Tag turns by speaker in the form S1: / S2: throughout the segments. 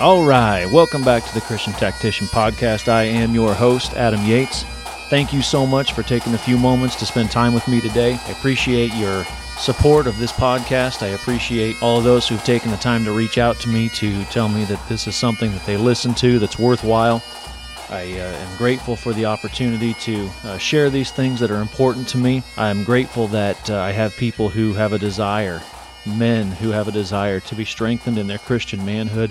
S1: All right, welcome back to the Christian Tactician Podcast. I am your host, Adam Yates. Thank you so much for taking a few moments to spend time with me today. I appreciate your support of this podcast. I appreciate all of those who've taken the time to reach out to me to tell me that this is something that they listen to that's worthwhile. I uh, am grateful for the opportunity to uh, share these things that are important to me. I am grateful that uh, I have people who have a desire, men who have a desire to be strengthened in their Christian manhood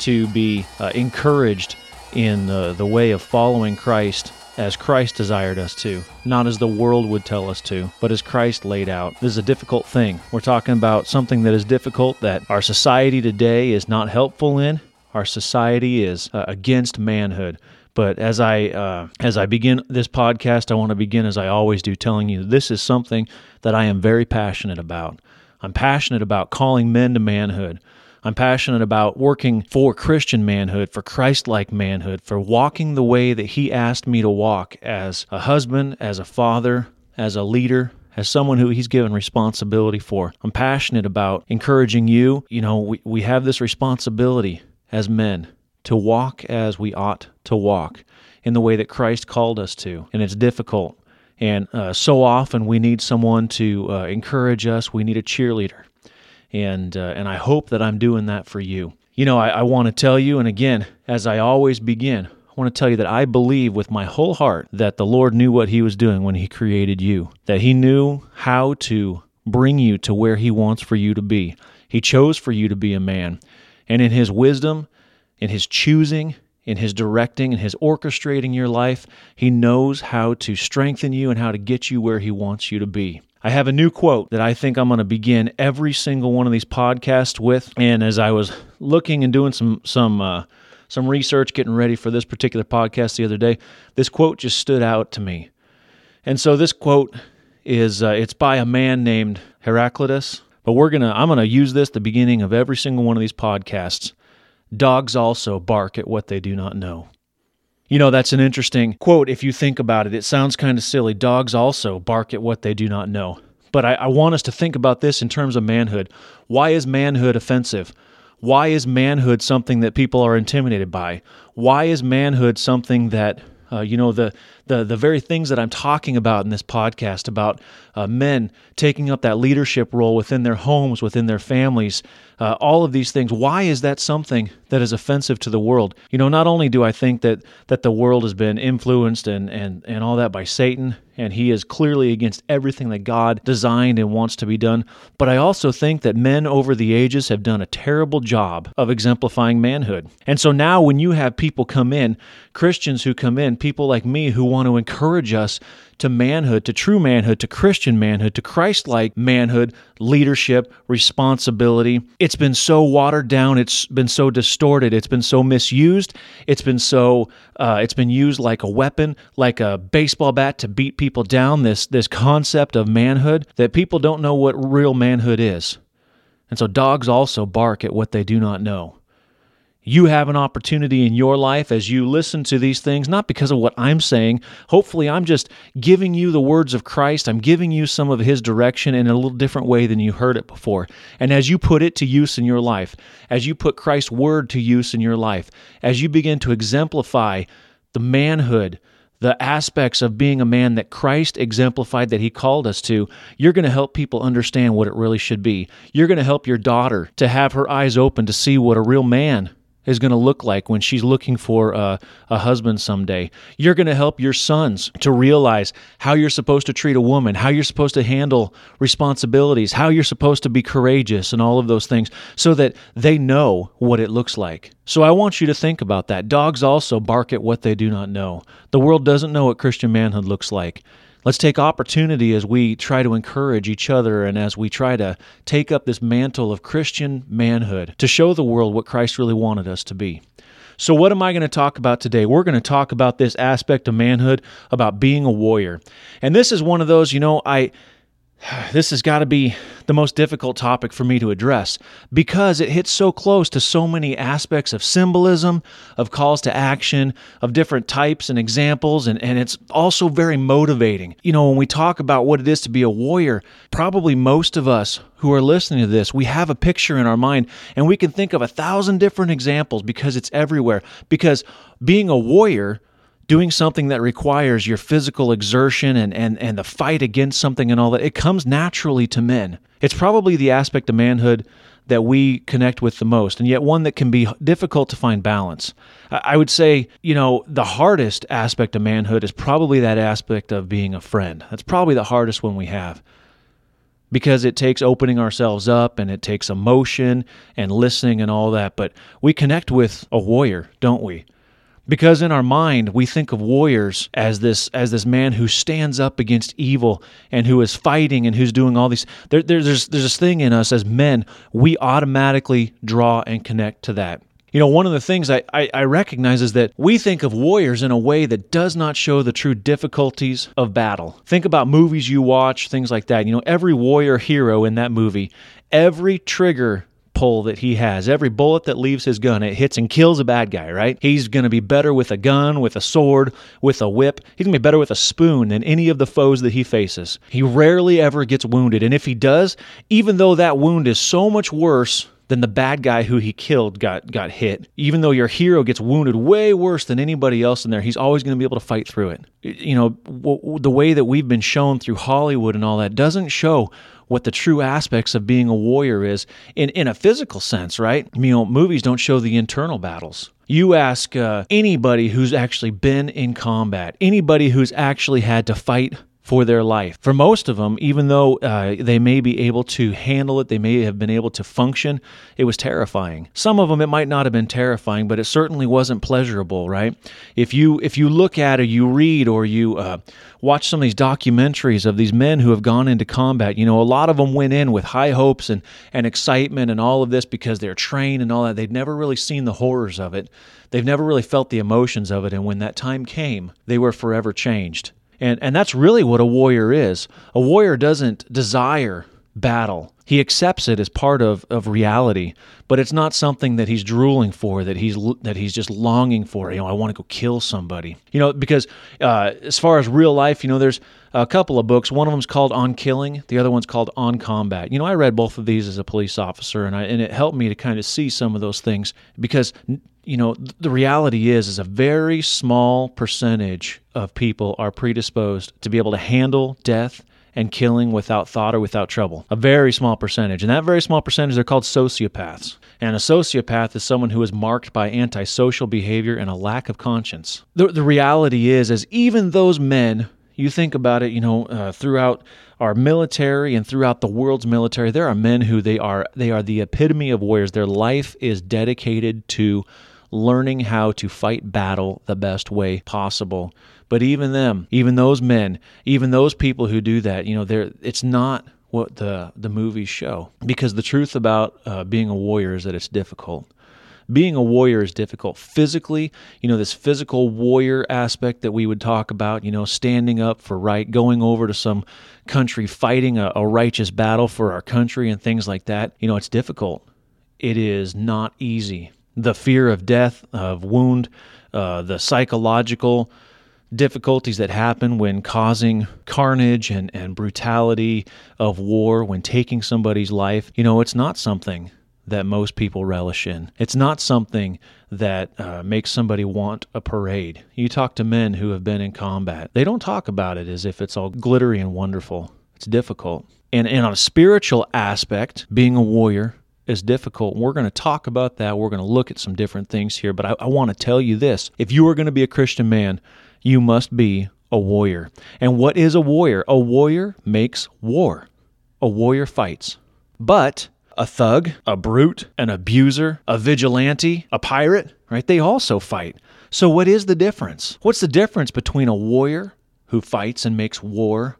S1: to be uh, encouraged in the, the way of following Christ as Christ desired us to, not as the world would tell us to, but as Christ laid out. This is a difficult thing. We're talking about something that is difficult that our society today is not helpful in. Our society is uh, against manhood. But as I uh, as I begin this podcast, I want to begin as I always do, telling you this is something that I am very passionate about. I'm passionate about calling men to manhood. I'm passionate about working for Christian manhood, for Christ like manhood, for walking the way that He asked me to walk as a husband, as a father, as a leader, as someone who he's given responsibility for. I'm passionate about encouraging you. You know, we, we have this responsibility as men to walk as we ought to walk in the way that Christ called us to. And it's difficult. And uh, so often we need someone to uh, encourage us, we need a cheerleader and uh, and I hope that I'm doing that for you. You know, I, I want to tell you, and again, as I always begin, I want to tell you that I believe with my whole heart that the Lord knew what He was doing when He created you, that He knew how to bring you to where He wants for you to be. He chose for you to be a man, and in His wisdom, in His choosing, in His directing, and His orchestrating your life, He knows how to strengthen you and how to get you where He wants you to be. I have a new quote that I think I'm going to begin every single one of these podcasts with. And as I was looking and doing some some uh, some research, getting ready for this particular podcast the other day, this quote just stood out to me. And so this quote is uh, it's by a man named Heraclitus. But we're gonna I'm gonna use this the beginning of every single one of these podcasts. Dogs also bark at what they do not know. You know, that's an interesting quote if you think about it. It sounds kind of silly. Dogs also bark at what they do not know. But I, I, want us to think about this in terms of manhood. Why is manhood offensive? Why is manhood something that people are intimidated by? Why is manhood something that uh, you know the the the very things that I'm talking about in this podcast about uh, men taking up that leadership role within their homes, within their families, uh, all of these things. Why is that something that is offensive to the world? You know, not only do I think that that the world has been influenced and and and all that by Satan, and he is clearly against everything that God designed and wants to be done, but I also think that men over the ages have done a terrible job of exemplifying manhood. And so now when you have people come in, Christians who come in, people like me who want to encourage us to manhood, to true manhood, to Christian manhood, to Christ like manhood, leadership, responsibility. It's been so watered down. It's been so distorted. It's been so misused. It's been so, uh, it's been used like a weapon, like a baseball bat to beat people down. This, this concept of manhood that people don't know what real manhood is. And so dogs also bark at what they do not know you have an opportunity in your life as you listen to these things, not because of what I'm saying. Hopefully, I'm just giving you the words of Christ. I'm giving you some of His direction in a little different way than you heard it before. And as you put it to use in your life, as you put Christ's word to use in your life, as you begin to exemplify the manhood, the aspects of being a man that Christ exemplified that he called us to, you're going to help people understand what it really should be. You're going to help your daughter to have her eyes open to see what a real man is going to look like when she's looking for a, a husband someday. You're going to help your sons to realize how you're supposed to treat a woman, how you're supposed to handle responsibilities, how you're supposed to be courageous, and all of those things so that they know what it looks like. So I want you to think about that. Dogs also bark at what they do not know. The world doesn't know what Christian manhood looks like. Let's take opportunity as we try to encourage each other and as we try to take up this mantle of Christian manhood to show the world what Christ really wanted us to be. So, what am I going to talk about today? We're going to talk about this aspect of manhood, about being a warrior. And this is one of those, you know, I this has got to be the most difficult topic for me to address because it hits so close to so many aspects of symbolism, of calls to action, of different types and examples, and, and it's also very motivating. You know, when we talk about what it is to be a warrior, probably most of us who are listening to this, we have a picture in our mind and we can think of a thousand different examples because it's everywhere. Because being a warrior, doing something that requires your physical exertion and, and, and the fight against something and all that, it comes naturally to men. It's probably the aspect of manhood that we connect with the most, and yet one that can be difficult to find balance. I would say, you know, the hardest aspect of manhood is probably that aspect of being a friend. That's probably the hardest one we have because it takes opening ourselves up and it takes emotion and listening and all that. But we connect with a warrior, don't we? Because in our mind we think of warriors as this as this man who stands up against evil and who is fighting and who's doing all these there, there's there's this thing in us as men we automatically draw and connect to that you know, one of the things I, I, I, recognize is that we think of warriors in a way that does not show the true difficulties of battle. Think about movies you watch, things like that. You know, every warrior hero in that movie, every trigger pull that he has. Every bullet that leaves his gun, it hits and kills a bad guy, right? He's going to be better with a gun, with a sword, with a whip. He's going to be better with a spoon than any of the foes that he faces. He rarely ever gets wounded. And if he does, even though that wound is so much worse than the bad guy who he killed got got hit. Even though your hero gets wounded way worse than anybody else in there, he's always going to be able to fight through it. You know, w- the way that we've been shown through Hollywood and all that doesn't show what the true aspects of being a warrior is in, in a physical sense, right? You know, movies don't show the internal battles. You ask uh, anybody who's actually been in combat, anybody who's actually had to fight for their life. For most of them, even though uh, they may be able to handle it, they may have been able to function, it was terrifying. Some of them, it might not have been terrifying, but it certainly wasn't pleasurable, right? If you if you look at or you read or you uh, watch some of these documentaries of these men who have gone into combat, you know, a lot of them went in with high hopes and, and excitement and all of this because they're trained and all that. They'd never really seen the horrors of it. They've never really felt the emotions of it. And when that time came, they were forever changed. And, and that's really what a warrior is. A warrior doesn't desire battle. He accepts it as part of, of reality, but it's not something that he's drooling for, that he's that he's just longing for. You know, I want to go kill somebody. You know, because uh, as far as real life, you know, there's a couple of books. One of them's called On Killing. The other one's called On Combat. You know, I read both of these as a police officer, and I and it helped me to kind of see some of those things because you know the reality is is a very small percentage of people are predisposed to be able to handle death and killing without thought or without trouble. A very small percentage. And that very small percentage, they're called sociopaths. And a sociopath is someone who is marked by antisocial behavior and a lack of conscience. The, the reality is, is even those men, you think about it, you know, uh, throughout our military and throughout the world's military, there are men who they are they are the epitome of warriors. Their life is dedicated to learning how to fight battle the best way possible. But even them, even those men, even those people who do that, you know, they're it's not what the the movies show. Because the truth about uh, being a warrior is that it's difficult. Being a warrior is difficult physically. You know this physical warrior aspect that we would talk about you know standing up for right going over to some country fighting a, a righteous battle for our country and things like that. You know it's difficult. It is not easy the fear of death of wound uh, the psychological difficulties that happen when causing carnage and, and brutality of war, when taking somebody's life, you know, it's not something that most people relish in. It's not something that uh, makes somebody want a parade. You talk to men who have been in combat, they don't talk about it as if it's all glittery and wonderful. It's difficult. And, and on a spiritual aspect, being a warrior, is difficult. We're going to talk about that. We're going to look at some different things here. But I, I want to tell you this if you are going to be a Christian man, you must be a warrior. And what is a warrior? A warrior makes war. A warrior fights. But a thug, a brute, an abuser, a vigilante, a pirate, right? They also fight. So, what is the difference? What's the difference between a warrior who fights and makes war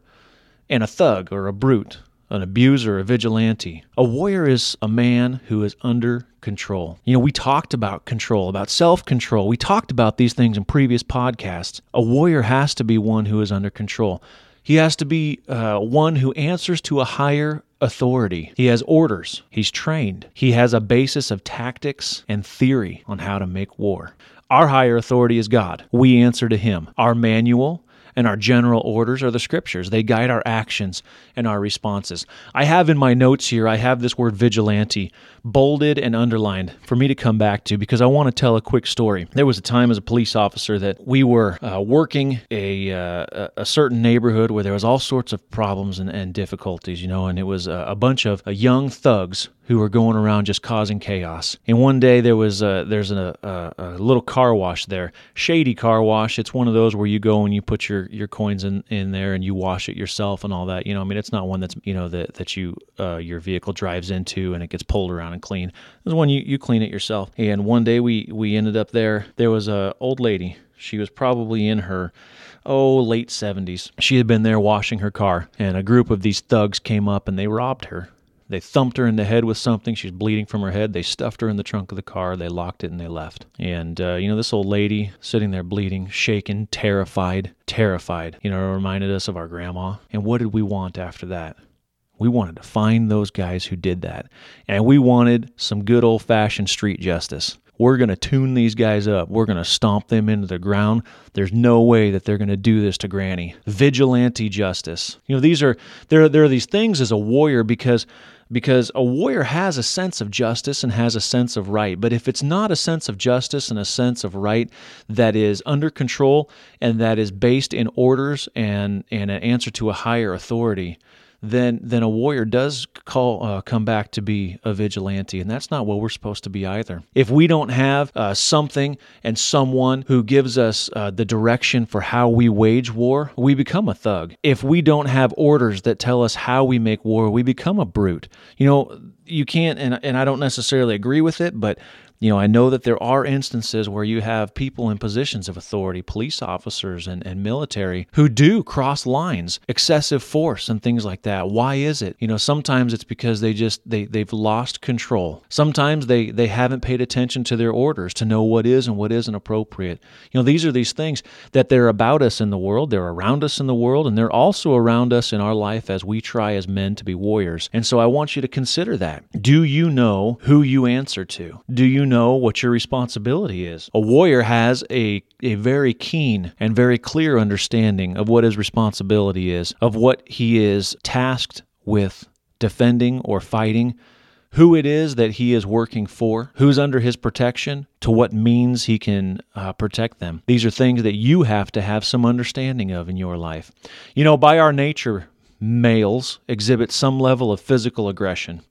S1: and a thug or a brute an abuser, a vigilante. A warrior is a man who is under control. You know, we talked about control, about self control. We talked about these things in previous podcasts. A warrior has to be one who is under control. He has to be uh, one who answers to a higher authority. He has orders. He's trained. He has a basis of tactics and theory on how to make war. Our higher authority is God. We answer to Him. Our manual and our general orders are the scriptures. They guide our actions and our responses. I have in my notes here, I have this word vigilante bolded and underlined for me to come back to because I want to tell a quick story. There was a time as a police officer that we were uh, working a, uh, a certain neighborhood where there was all sorts of problems and, and difficulties, you know, and it was a, a bunch of uh, young thugs who were going around just causing chaos. And one day there was a, there's a, a, a, little car wash there, shady car wash. It's one of those where you go and you put your, your coins in, in there and you wash it yourself and all that. You know, I mean, it's not one that's you know that that you uh, your vehicle drives into and it gets pulled around and clean. This one you you clean it yourself. And one day we we ended up there. There was a old lady. She was probably in her oh, late 70s. She had been there washing her car, and a group of these thugs came up and they robbed her. They thumped her in the head with something. She's bleeding from her head. They stuffed her in the trunk of the car. They locked it and they left. And, uh, you know, this old lady sitting there bleeding, shaken, terrified, terrified, you know, it reminded us of our grandma. And what did we want after that? We wanted to find those guys who did that. And we wanted some good old fashioned street justice. We're going to tune these guys up. We're going to stomp them into the ground. There's no way that they're going to do this to Granny. Vigilante justice. You know, these are there there are these things as a warrior because because a warrior has a sense of justice and has a sense of right. But if it's not a sense of justice and a sense of right that is under control and that is based in orders and, and an answer to a higher authority, then then a warrior does call uh, come back to be a vigilante, and that's not what we're supposed to be either. If we don't have uh, something and someone who gives us uh, the direction for how we wage war, we become a thug. If we don't have orders that tell us how we make war, we become a brute. You know, you can't, and and I don't necessarily agree with it, but you know, I know that there are instances where you have people in positions of authority, police officers and, and military, who do cross lines, excessive force and things like that. Why is it? You know, sometimes it's because they just they they've lost control. Sometimes they they haven't paid attention to their orders to know what is and what isn't appropriate. You know, these are these things that they're about us in the world, they're around us in the world, and they're also around us in our life as we try as men to be warriors. And so I want you to consider that. Do you know who you answer to? Do you know what your responsibility is. A warrior has a, a very keen and very clear understanding of what his responsibility is, of what he is tasked with defending or fighting, who it is that he is working for, who's under his protection, to what means he can uh, protect them. These are things that you have to have some understanding of in your life. You know, by our nature, males exhibit some level of physical aggression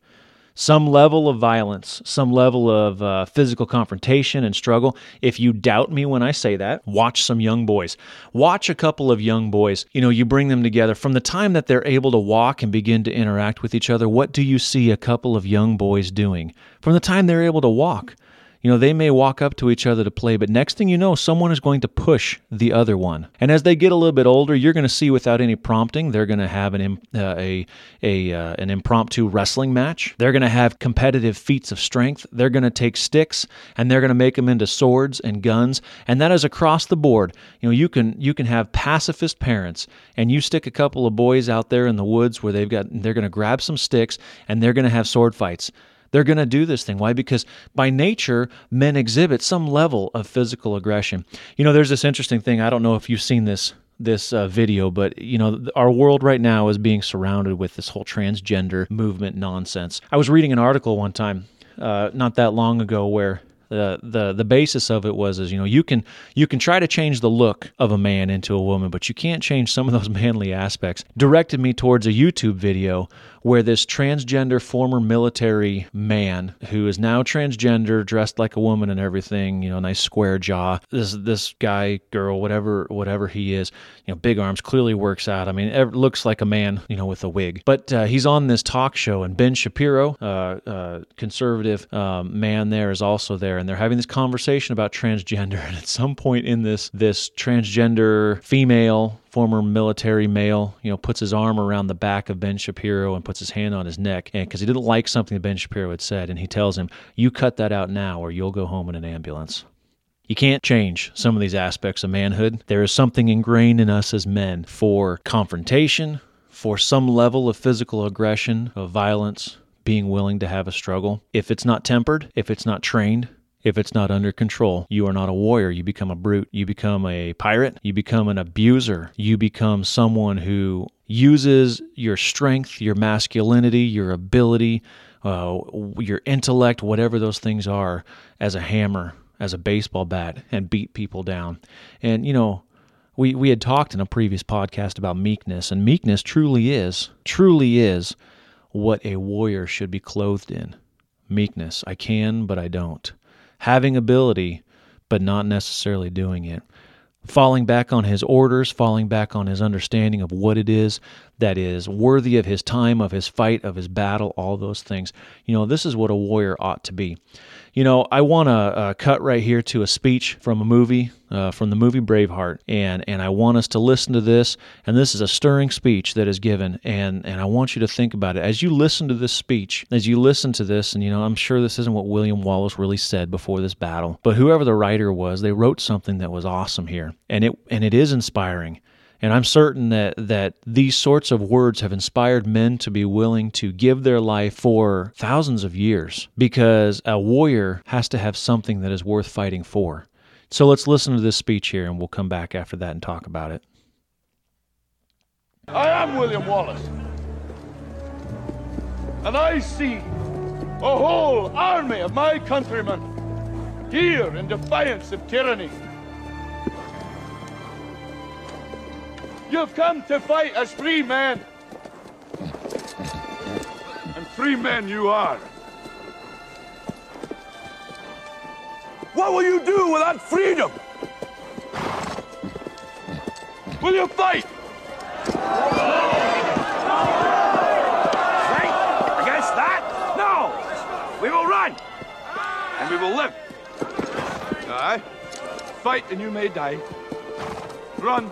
S1: some level of violence, some level of uh, physical confrontation and struggle. If you doubt me when I say that, watch some young boys. Watch a couple of young boys. You know, you bring them together. From the time that they're able to walk and begin to interact with each other, what do you see a couple of young boys doing? From the time they're able to walk, you know, they may walk up to each other to play, but next thing you know, someone is going to push the other one. And as they get a little bit older, you're going to see without any prompting, they're going to have an uh, a a uh, an impromptu wrestling match. They're going to have competitive feats of strength. They're going to take sticks and they're going to make them into swords and guns, and that is across the board. You know, you can you can have pacifist parents, and you stick a couple of boys out there in the woods where they've got they're going to grab some sticks and they're going to have sword fights. They're going to do this thing. Why? Because by nature, men exhibit some level of physical aggression. You know, there's this interesting thing. I don't know if you've seen this this uh, video, but you know, our world right now is being surrounded with this whole transgender movement nonsense. I was reading an article one time, uh, not that long ago, where the the the basis of it was is you know you can you can try to change the look of a man into a woman but you can't change some of those manly aspects directed me towards a youtube video where this transgender former military man who is now transgender, dressed like a woman and everything, you know, nice square jaw. This this guy, girl, whatever whatever he is, you know, big arms, clearly works out. I mean, it looks like a man, you know, with a wig. But uh, he's on this talk show, and Ben Shapiro, uh, uh, conservative um, man, there is also there, and they're having this conversation about transgender. And at some point in this this transgender female former military male, you know, puts his arm around the back of Ben Shapiro and puts his hand on his neck, and because he didn't like something that Ben Shapiro had said, and he tells him, "You cut that out now, or you'll go home in an ambulance." You can't change some of these aspects of manhood. There is something ingrained in us as men for confrontation, for some level of physical aggression, of violence, being willing to have a struggle. If it's not tempered, if it's not trained, if it's not under control, you are not a warrior. You become a brute. You become a pirate. You become an abuser. You become someone who uses your strength, your masculinity, your ability, uh, your intellect, whatever those things are, as a hammer as a baseball bat and beat people down. And, you know, we, we had talked in a previous podcast about meekness, and meekness truly is, truly is what a warrior should be clothed in. Meekness. I can, but I don't. Having ability, but not necessarily doing it. Falling back on his orders, falling back on his understanding of what it is that is worthy of his time, of his fight, of his battle, all those things. You know, this is what a warrior ought to be. You know, I want to uh, cut right here to a speech from a movie, uh, from the movie Braveheart, and and I want us to listen to this. And this is a stirring speech that is given, and and I want you to think about it as you listen to this speech, as you listen to this. And you know, I'm sure this isn't what William Wallace really said before this battle, but whoever the writer was, they wrote something that was awesome here, and it and it is inspiring. And I'm certain that, that these sorts of words have inspired men to be willing to give their life for thousands of years because a warrior has to have something that is worth fighting for. So let's listen to this speech here and we'll come back after that and talk about it.
S2: I am William Wallace. And I see a whole army of my countrymen here in defiance of tyranny. You've come to fight as free men. And free men you are. What will you do without freedom? Will you fight? Fight against that? No! We will run! And we will live. Aye. Fight and you may die. Run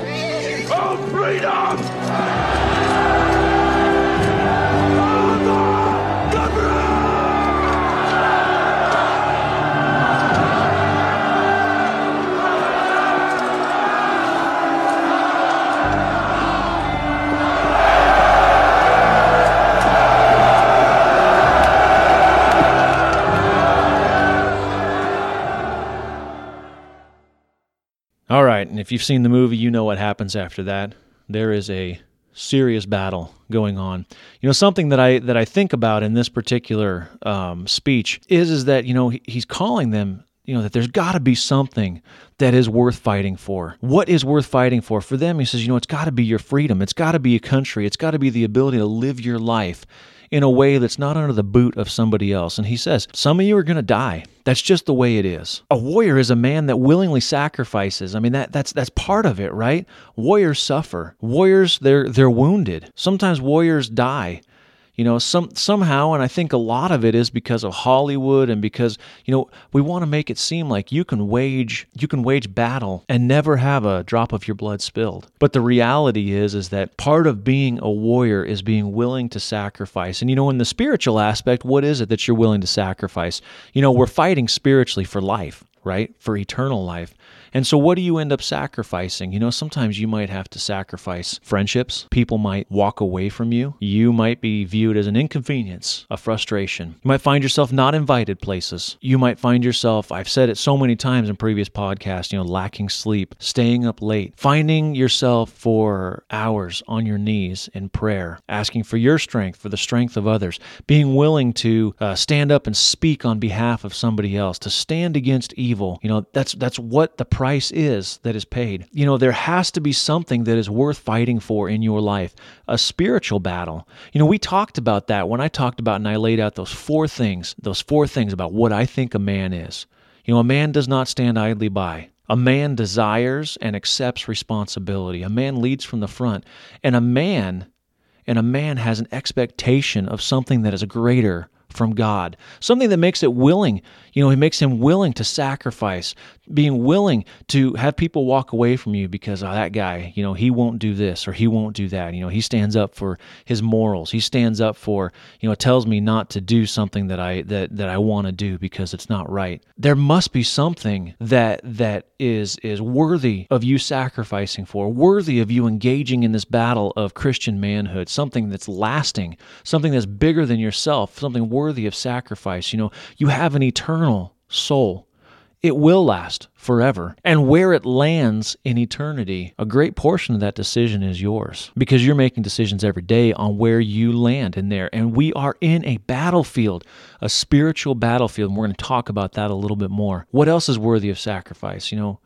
S2: our freedom!
S1: If you've seen the movie, you know what happens after that. There is a serious battle going on. You know, something that I that I think about in this particular um, speech is is that you know he, he's calling them. You know that there's got to be something that is worth fighting for. What is worth fighting for? For them, he says, you know, it's got to be your freedom. It's got to be a country. It's got to be the ability to live your life in a way that's not under the boot of somebody else. And he says, Some of you are going to die. That's just the way it is. A warrior is a man that willingly sacrifices. I mean that that's that's part of it, right? Warriors suffer. Warriors they're they're wounded. Sometimes warriors die. You know, some somehow, and I think a lot of it is because of Hollywood and because you know we want to make it seem like you can wage you can wage battle and never have a drop of your blood spilled. But the reality is is that part of being a warrior is being willing to sacrifice. And you know, in the spiritual aspect, what is it that you're willing to sacrifice? You know, we're fighting spiritually for life right? For eternal life. And so, what do you end up sacrificing? You know, sometimes you might have to sacrifice friendships. People might walk away from you. You might be viewed as an inconvenience, a frustration. You might find yourself not invited places. You might find yourself, I've said it so many times in previous podcasts, you know, lacking sleep, staying up late, finding yourself for hours on your knees in prayer, asking for your strength, for the strength of others, being willing to uh, stand up and speak on behalf of somebody else, to stand against evil. You know, that's that's what the price is that is paid. You know, there has to be something that is worth fighting for in your life, a spiritual battle. You know, we talked about that when I talked about and I laid out those four things, those four things about what I think a man is. You know, a man does not stand idly by. A man desires and accepts responsibility. A man leads from the front. And a man and a man has an expectation of something that is greater from God, something that makes it willing. You know, it makes him willing to sacrifice, being willing to have people walk away from you because oh, that guy, you know, he won't do this or he won't do that. You know, he stands up for his morals. He stands up for, you know, tells me not to do something that I that that I want to do because it's not right. There must be something that that is is worthy of you sacrificing for, worthy of you engaging in this battle of Christian manhood, something that's lasting, something that's bigger than yourself, something worthy of sacrifice. You know, you have an eternal soul it will last forever. And where it lands in eternity, a great portion of that decision is yours because you're making decisions every day on where you land in there. And we are in a battlefield, a spiritual battlefield. And we're going to talk about that a little bit more. What else is worthy of sacrifice? You know,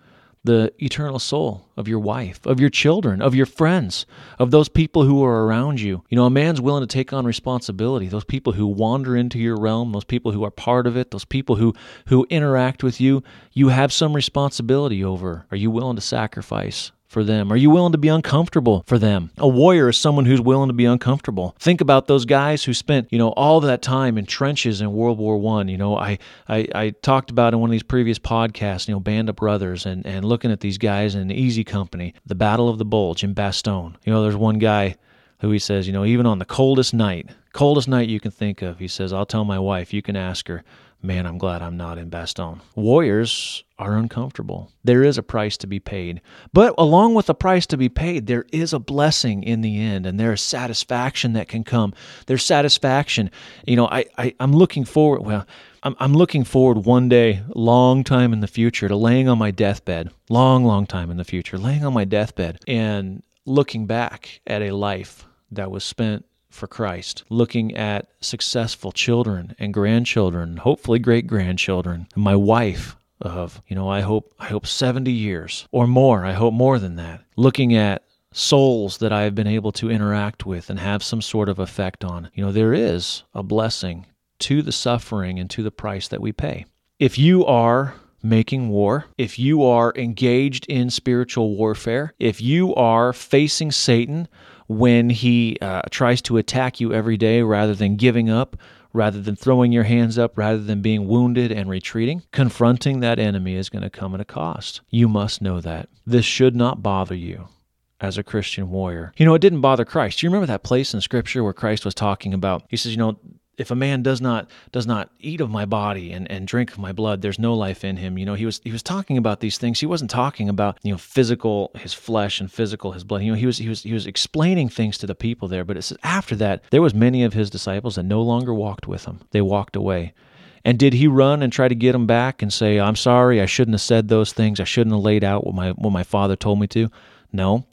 S1: the eternal soul of your wife, of your children, of your friends, of those people who are around you. You know, a man's willing to take on responsibility. Those people who wander into your realm, those people who are part of it, those people who who interact with you, you have some responsibility over. Are you willing to sacrifice? For them? Are you willing to be uncomfortable for them? A warrior is someone who's willing to be uncomfortable. Think about those guys who spent, you know, all that time in trenches in World War One. You know, I, I I talked about in one of these previous podcasts, you know, Band of Brothers and, and looking at these guys in Easy Company, the Battle of the Bulge in Bastogne. You know, there's one guy who he says, you know, even on the coldest night, coldest night you can think of, he says, I'll tell my wife, you can ask her, man, I'm glad I'm not in Bastogne. Warriors are uncomfortable. There is a price to be paid. But along with the price to be paid, there is a blessing in the end, and there is satisfaction that can come. There's satisfaction. You know, I, I, I'm looking forward, well, I'm, I'm looking forward one day, long time in the future, to laying on my deathbed, long, long time in the future, laying on my deathbed and looking back at a life that was spent for Christ, looking at successful children and grandchildren, hopefully great grandchildren, and my wife of, you know, I hope I hope 70 years or more, I hope more than that. Looking at souls that I have been able to interact with and have some sort of effect on. You know, there is a blessing to the suffering and to the price that we pay. If you are making war, if you are engaged in spiritual warfare, if you are facing Satan when he uh, tries to attack you every day rather than giving up, rather than throwing your hands up, rather than being wounded and retreating, confronting that enemy is going to come at a cost. You must know that. This should not bother you as a Christian warrior. You know, it didn't bother Christ. You remember that place in Scripture where Christ was talking about, he says, you know, if a man does not does not eat of my body and, and drink of my blood there's no life in him. You know he was he was talking about these things. He wasn't talking about you know physical his flesh and physical his blood. You know he was he was he was explaining things to the people there. But it says after that there was many of his disciples that no longer walked with him. They walked away. And did he run and try to get him back and say i'm sorry i shouldn't have said those things. I shouldn't have laid out what my what my father told me to no.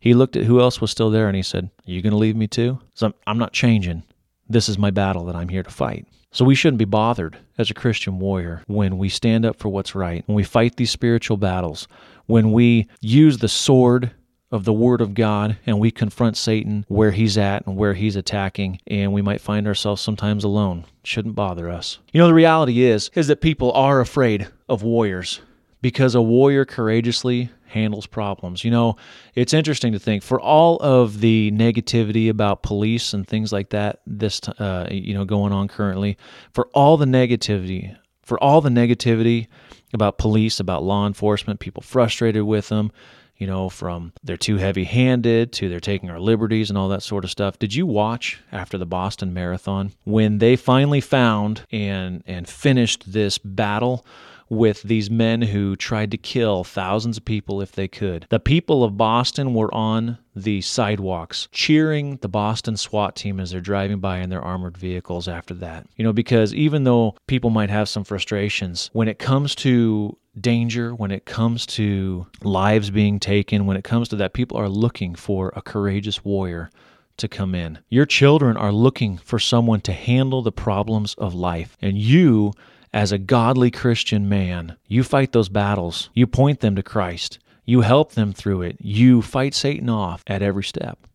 S1: He looked at who else was still there and he said are you going to leave me too? So I'm, I'm not changing this is my battle that I'm here to fight. So we shouldn't be bothered as a Christian warrior when we stand up for what's right, when we fight these spiritual battles, when we use the sword of the Word of God and we confront Satan where he's at and where he's attacking, and we might find ourselves sometimes alone. shouldn't bother us. You know, the reality is, is that people are afraid of warriors because a warrior courageously handles problems. You know, it's interesting to think for all of the negativity about police and things like that, this, uh, you know, going on currently, for all the negativity, for all the negativity about police, about law enforcement, people frustrated with them, you know, from they're too heavy handed to they're taking our liberties and all that sort of stuff. Did you watch after the Boston Marathon when they finally found and and finished this battle with these men who tried to kill thousands of people if they could. The people of Boston were on the sidewalks cheering the Boston SWAT team as they're driving by in their armored vehicles after that. You know, because even though people might have some frustrations, when it comes to danger, when it comes to lives being taken, when it comes to that, people are looking for a courageous warrior to come in. Your children are looking for someone to handle the problems of life, and you as a godly Christian man, you fight those battles. You point them to Christ. You help them through it. You fight Satan off at every step.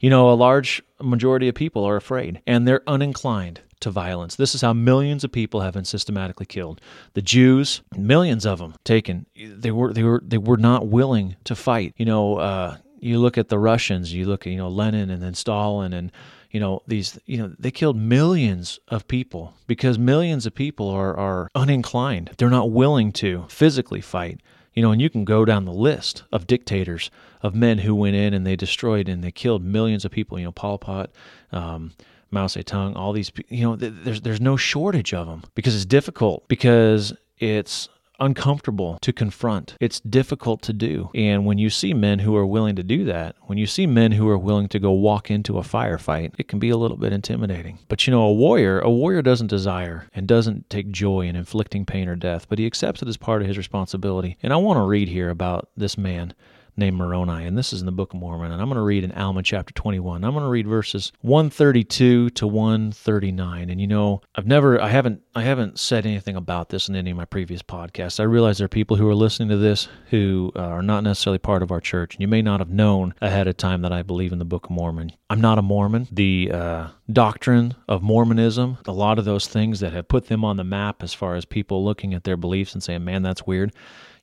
S1: You know, a large majority of people are afraid and they're uninclined to violence. This is how millions of people have been systematically killed. The Jews, millions of them taken. They were they were they were not willing to fight. You know, uh, you look at the Russians. You look at you know Lenin and then Stalin and you know these you know they killed millions of people because millions of people are are uninclined. They're not willing to physically fight. You know, and you can go down the list of dictators, of men who went in and they destroyed and they killed millions of people. You know, Pol Pot, um, Mao Zedong, all these. You know, there's there's no shortage of them because it's difficult because it's uncomfortable to confront. It's difficult to do. And when you see men who are willing to do that, when you see men who are willing to go walk into a firefight, it can be a little bit intimidating. But you know, a warrior, a warrior doesn't desire and doesn't take joy in inflicting pain or death, but he accepts it as part of his responsibility. And I want to read here about this man named Moroni. And this is in the Book of Mormon. And I'm going to read in Alma chapter 21. I'm going to read verses 132 to 139. And you know, I've never, I haven't, I haven't said anything about this in any of my previous podcasts. I realize there are people who are listening to this who uh, are not necessarily part of our church. And you may not have known ahead of time that I believe in the Book of Mormon. I'm not a Mormon. The uh, doctrine of Mormonism, a lot of those things that have put them on the map as far as people looking at their beliefs and saying, man, that's weird.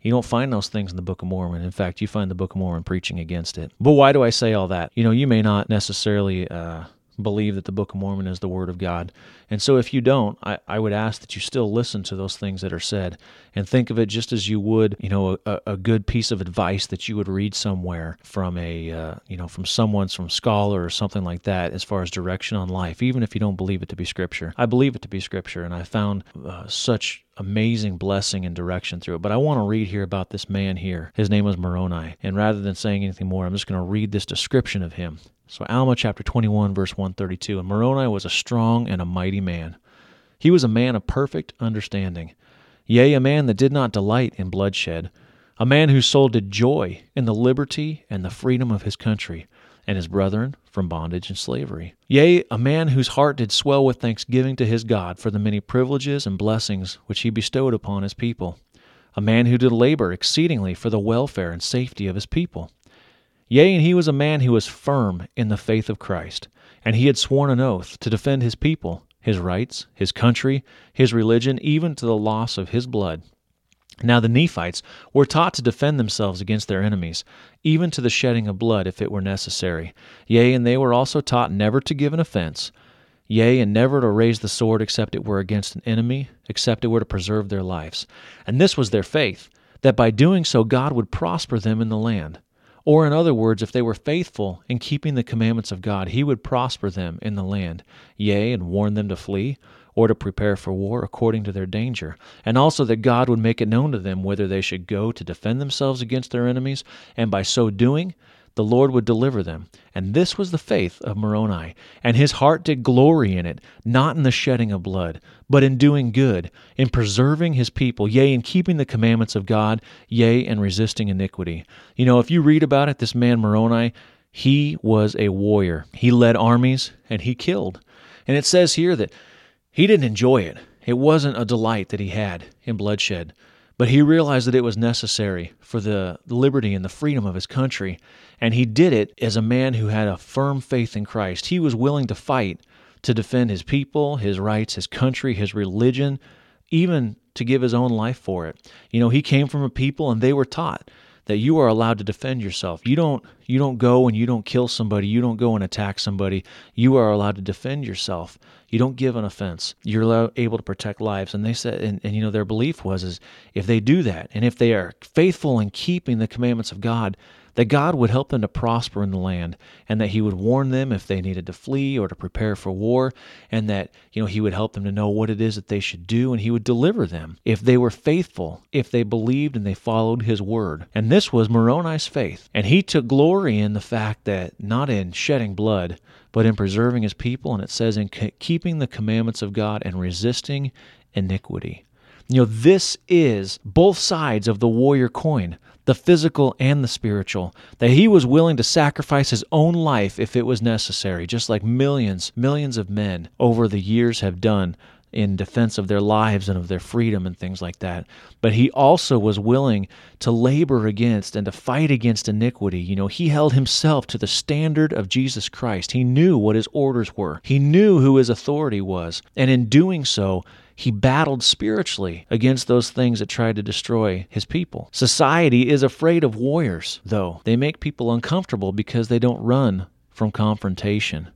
S1: You don't find those things in the Book of Mormon. In fact, you find the Book of Mormon preaching against it. But why do I say all that? You know, you may not necessarily uh, believe that the Book of Mormon is the Word of God. And so if you don't, I, I would ask that you still listen to those things that are said and think of it just as you would, you know, a, a good piece of advice that you would read somewhere from a, uh, you know, from someone, from scholar or something like that as far as direction on life, even if you don't believe it to be Scripture. I believe it to be Scripture, and I found uh, such amazing blessing and direction through it. But I want to read here about this man here. His name was Moroni. And rather than saying anything more, I'm just going to read this description of him. So, Alma chapter 21, verse 132. And Moroni was a strong and a mighty man. He was a man of perfect understanding. Yea, a man that did not delight in bloodshed, a man whose soul did joy in the liberty and the freedom of his country and his brethren from bondage and slavery. Yea, a man whose heart did swell with thanksgiving to his God for the many privileges and blessings which he bestowed upon his people. A man who did labor exceedingly for the welfare and safety of his people. Yea, and he was a man who was firm in the faith of Christ, and he had sworn an oath to defend his people, his rights, his country, his religion, even to the loss of his blood. Now the Nephites were taught to defend themselves against their enemies, even to the shedding of blood if it were necessary. Yea, and they were also taught never to give an offense, yea, and never to raise the sword except it were against an enemy, except it were to preserve their lives. And this was their faith, that by doing so God would prosper them in the land. Or, in other words, if they were faithful in keeping the commandments of God, He would prosper them in the land, yea, and warn them to flee, or to prepare for war according to their danger, and also that God would make it known to them whether they should go to defend themselves against their enemies, and by so doing, the Lord would deliver them. And this was the faith of Moroni. And his heart did glory in it, not in the shedding of blood, but in doing good, in preserving his people, yea, in keeping the commandments of God, yea, and resisting iniquity. You know, if you read about it, this man Moroni, he was a warrior. He led armies and he killed. And it says here that he didn't enjoy it. It wasn't a delight that he had in bloodshed, but he realized that it was necessary for the liberty and the freedom of his country, and he did it as a man who had a firm faith in Christ. He was willing to fight to defend his people, his rights, his country, his religion, even to give his own life for it. You know, he came from a people and they were taught that you are allowed to defend yourself. You don't you don't go and you don't kill somebody. You don't go and attack somebody. You are allowed to defend yourself. You don't give an offense. You're able to protect lives. And they said, and, and you know, their belief was is if they do that, and if they are faithful in keeping the commandments of God, that God would help them to prosper in the land and that he would warn them if they needed to flee or to prepare for war and that you know he would help them to know what it is that they should do and he would deliver them if they were faithful if they believed and they followed his word and this was Moroni's faith and he took glory in the fact that not in shedding blood but in preserving his people and it says in keeping the commandments of God and resisting iniquity. You know, this is both sides of the warrior coin the physical and the spiritual, that he was willing to sacrifice his own life if it was necessary, just like millions, millions of men over the years have done in defense of their lives and of their freedom and things like that. But he also was willing to labor against and to fight against iniquity. You know, he held himself to the standard of Jesus Christ. He knew what his orders were, he knew who his authority was. And in doing so, he battled spiritually against those things that tried to destroy his people. Society is afraid of warriors, though. They make people uncomfortable because they don't run from confrontation.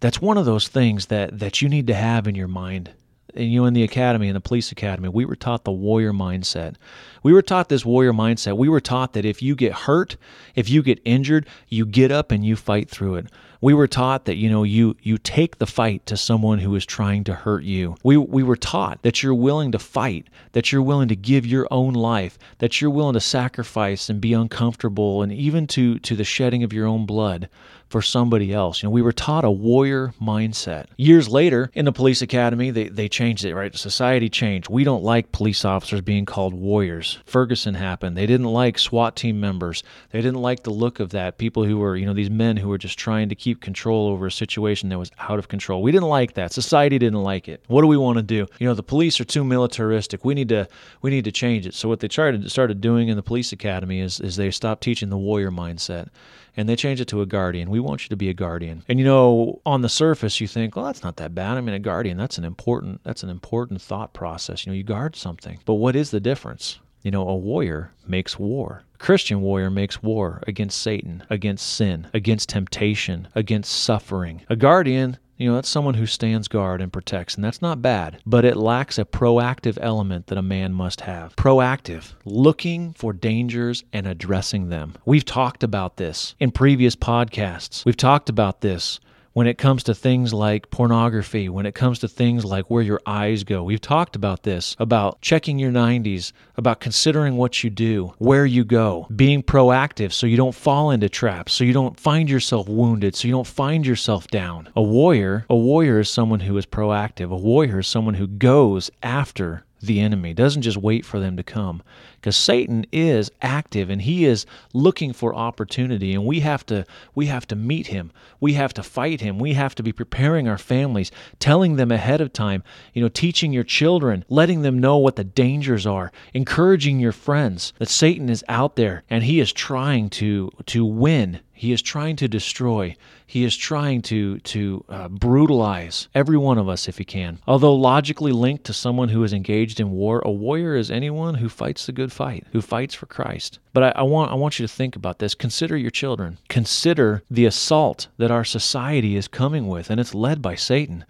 S1: That's one of those things that, that you need to have in your mind and you know, in the academy, in the police academy, we were taught the warrior mindset. We were taught this warrior mindset. We were taught that if you get hurt, if you get injured, you get up and you fight through it. We were taught that you know you you take the fight to someone who is trying to hurt you. We we were taught that you're willing to fight, that you're willing to give your own life, that you're willing to sacrifice and be uncomfortable and even to to the shedding of your own blood for somebody else. You know, we were taught a warrior mindset. Years later, in the police academy, they, they changed it, right? Society changed. We don't like police officers being called warriors. Ferguson happened. They didn't like SWAT team members. They didn't like the look of that. People who were, you know, these men who were just trying to keep control over a situation that was out of control. We didn't like that. Society didn't like it. What do we want to do? You know, the police are too militaristic. We need to we need to change it. So what they started started doing in the police academy is is they stopped teaching the warrior mindset and they changed it to a guardian. We want you to be a guardian. And you know, on the surface, you think, well, that's not that bad. I mean, a guardian, that's an important that's an important thought process. You know, you guard something. But what is the difference? You know, a warrior makes war. A Christian warrior makes war against Satan, against sin, against temptation, against suffering. A guardian you know, that's someone who stands guard and protects, and that's not bad, but it lacks a proactive element that a man must have. Proactive, looking for dangers and addressing them. We've talked about this in previous podcasts. We've talked about this when it comes to things like pornography, when it comes to things like where your eyes go. We've talked about this, about checking your 90s, about considering what you do, where you go, being proactive so you don't fall into traps, so you don't find yourself wounded, so you don't find yourself down. A warrior, a warrior is someone who is proactive. A warrior is someone who goes after the enemy, doesn't just wait for them to come because Satan is active and he is looking for opportunity and we have to we have to meet him. We have to fight him. We have to be preparing our families, telling them ahead of time, you know, teaching your children, letting them know what the dangers are, encouraging your friends that Satan is out there and he is trying to to win he is trying to destroy. He is trying to to uh, brutalize every one of us if he can. Although logically linked to someone who is engaged in war, a warrior is anyone who fights the good fight, who fights for Christ. But I, I, want I want you to think about this. Consider your children. Consider the assault that our society is coming with, and it's led by Satan.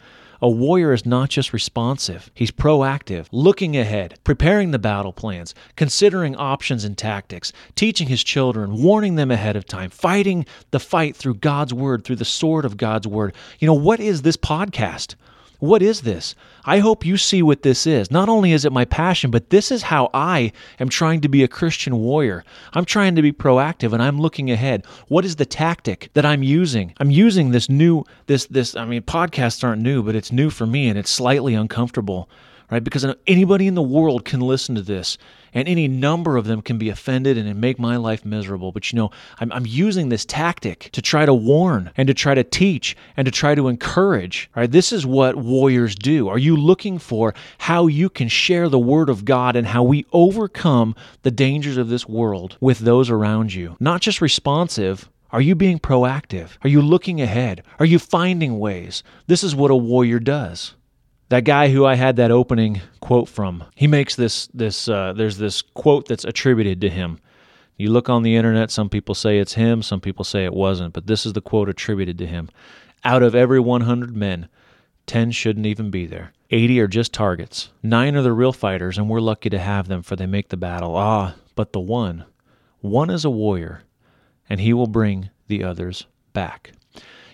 S1: A warrior is not just responsive, he's proactive, looking ahead, preparing the battle plans, considering options and tactics, teaching his children, warning them ahead of time, fighting the fight through God's word, through the sword of God's word. You know, what is this podcast? What is this? I hope you see what this is. Not only is it my passion, but this is how I am trying to be a Christian warrior. I'm trying to be proactive and I'm looking ahead. What is the tactic that I'm using? I'm using this new this this I mean podcasts aren't new, but it's new for me and it's slightly uncomfortable right? Because anybody in the world can listen to this, and any number of them can be offended and make my life miserable. But you know, I'm, I'm using this tactic to try to warn and to try to teach and to try to encourage, right? This is what warriors do. Are you looking for how you can share the word of God and how we overcome the dangers of this world with those around you? Not just responsive, are you being proactive? Are you looking ahead? Are you finding ways? This is what a warrior does that guy who I had that opening quote from, he makes this this uh, there's this quote that's attributed to him. You look on the internet, some people say it's him, some people say it wasn't, but this is the quote attributed to him. Out of every 100 men, 10 shouldn't even be there. 80 are just targets. 9 are the real fighters and we're lucky to have them for they make the battle. Ah, but the one, one is a warrior and he will bring the others back.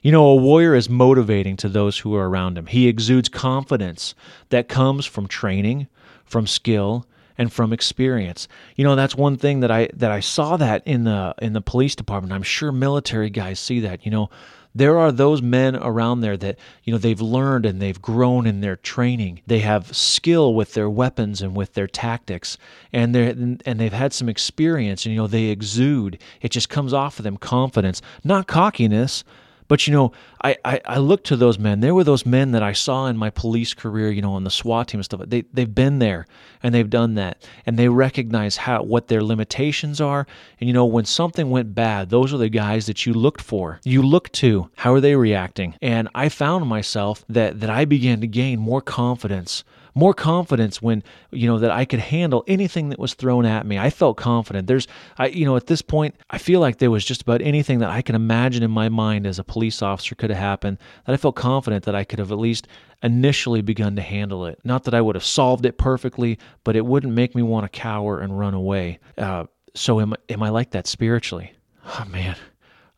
S1: You know, a warrior is motivating to those who are around him. He exudes confidence that comes from training, from skill, and from experience. You know, that's one thing that I that I saw that in the in the police department. I'm sure military guys see that. You know, there are those men around there that you know they've learned and they've grown in their training they have skill with their weapons and with their tactics and they and they've had some experience and you know they exude it just comes off of them confidence not cockiness But you know, I, I, I look to those men. There were those men that I saw in my police career, you know, on the SWAT team and stuff. They they've been there and they've done that. And they recognize how what their limitations are. And you know, when something went bad, those are the guys that you looked for. You look to how are they reacting? And I found myself that that I began to gain more confidence more confidence when you know that I could handle anything that was thrown at me. I felt confident. There's I you know at this point I feel like there was just about anything that I can imagine in my mind as a police officer could have happened that I felt confident that I could have at least initially begun to handle it. Not that I would have solved it perfectly, but it wouldn't make me want to cower and run away. Uh, so am am I like that spiritually? Oh man,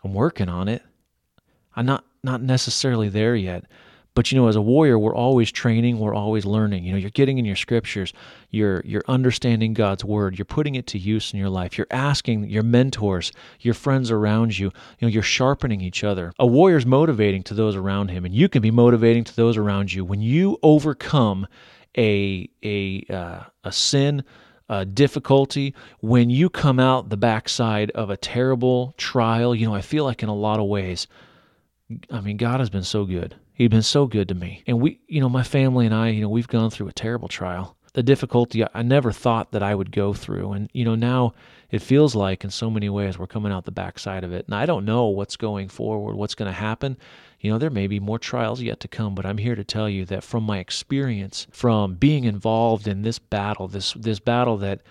S1: I'm working on it. I'm not not necessarily there yet. But you know, as a warrior, we're always training, we're always learning. You know, you're getting in your scriptures, you're you're understanding God's word, you're putting it to use in your life. You're asking your mentors, your friends around you, you know, you're sharpening each other. A warrior's motivating to those around him, and you can be motivating to those around you when you overcome a a uh, a sin, a difficulty, when you come out the backside of a terrible trial. You know, I feel like in a lot of ways, I mean, God has been so good. He'd been so good to me. And we, you know, my family and I, you know, we've gone through a terrible trial. The difficulty I never thought that I would go through. And, you know, now it feels like in so many ways we're coming out the backside of it. And I don't know what's going forward, what's going to happen. You know, there may be more trials yet to come, but I'm here to tell you that from my experience, from being involved in this battle, this this battle that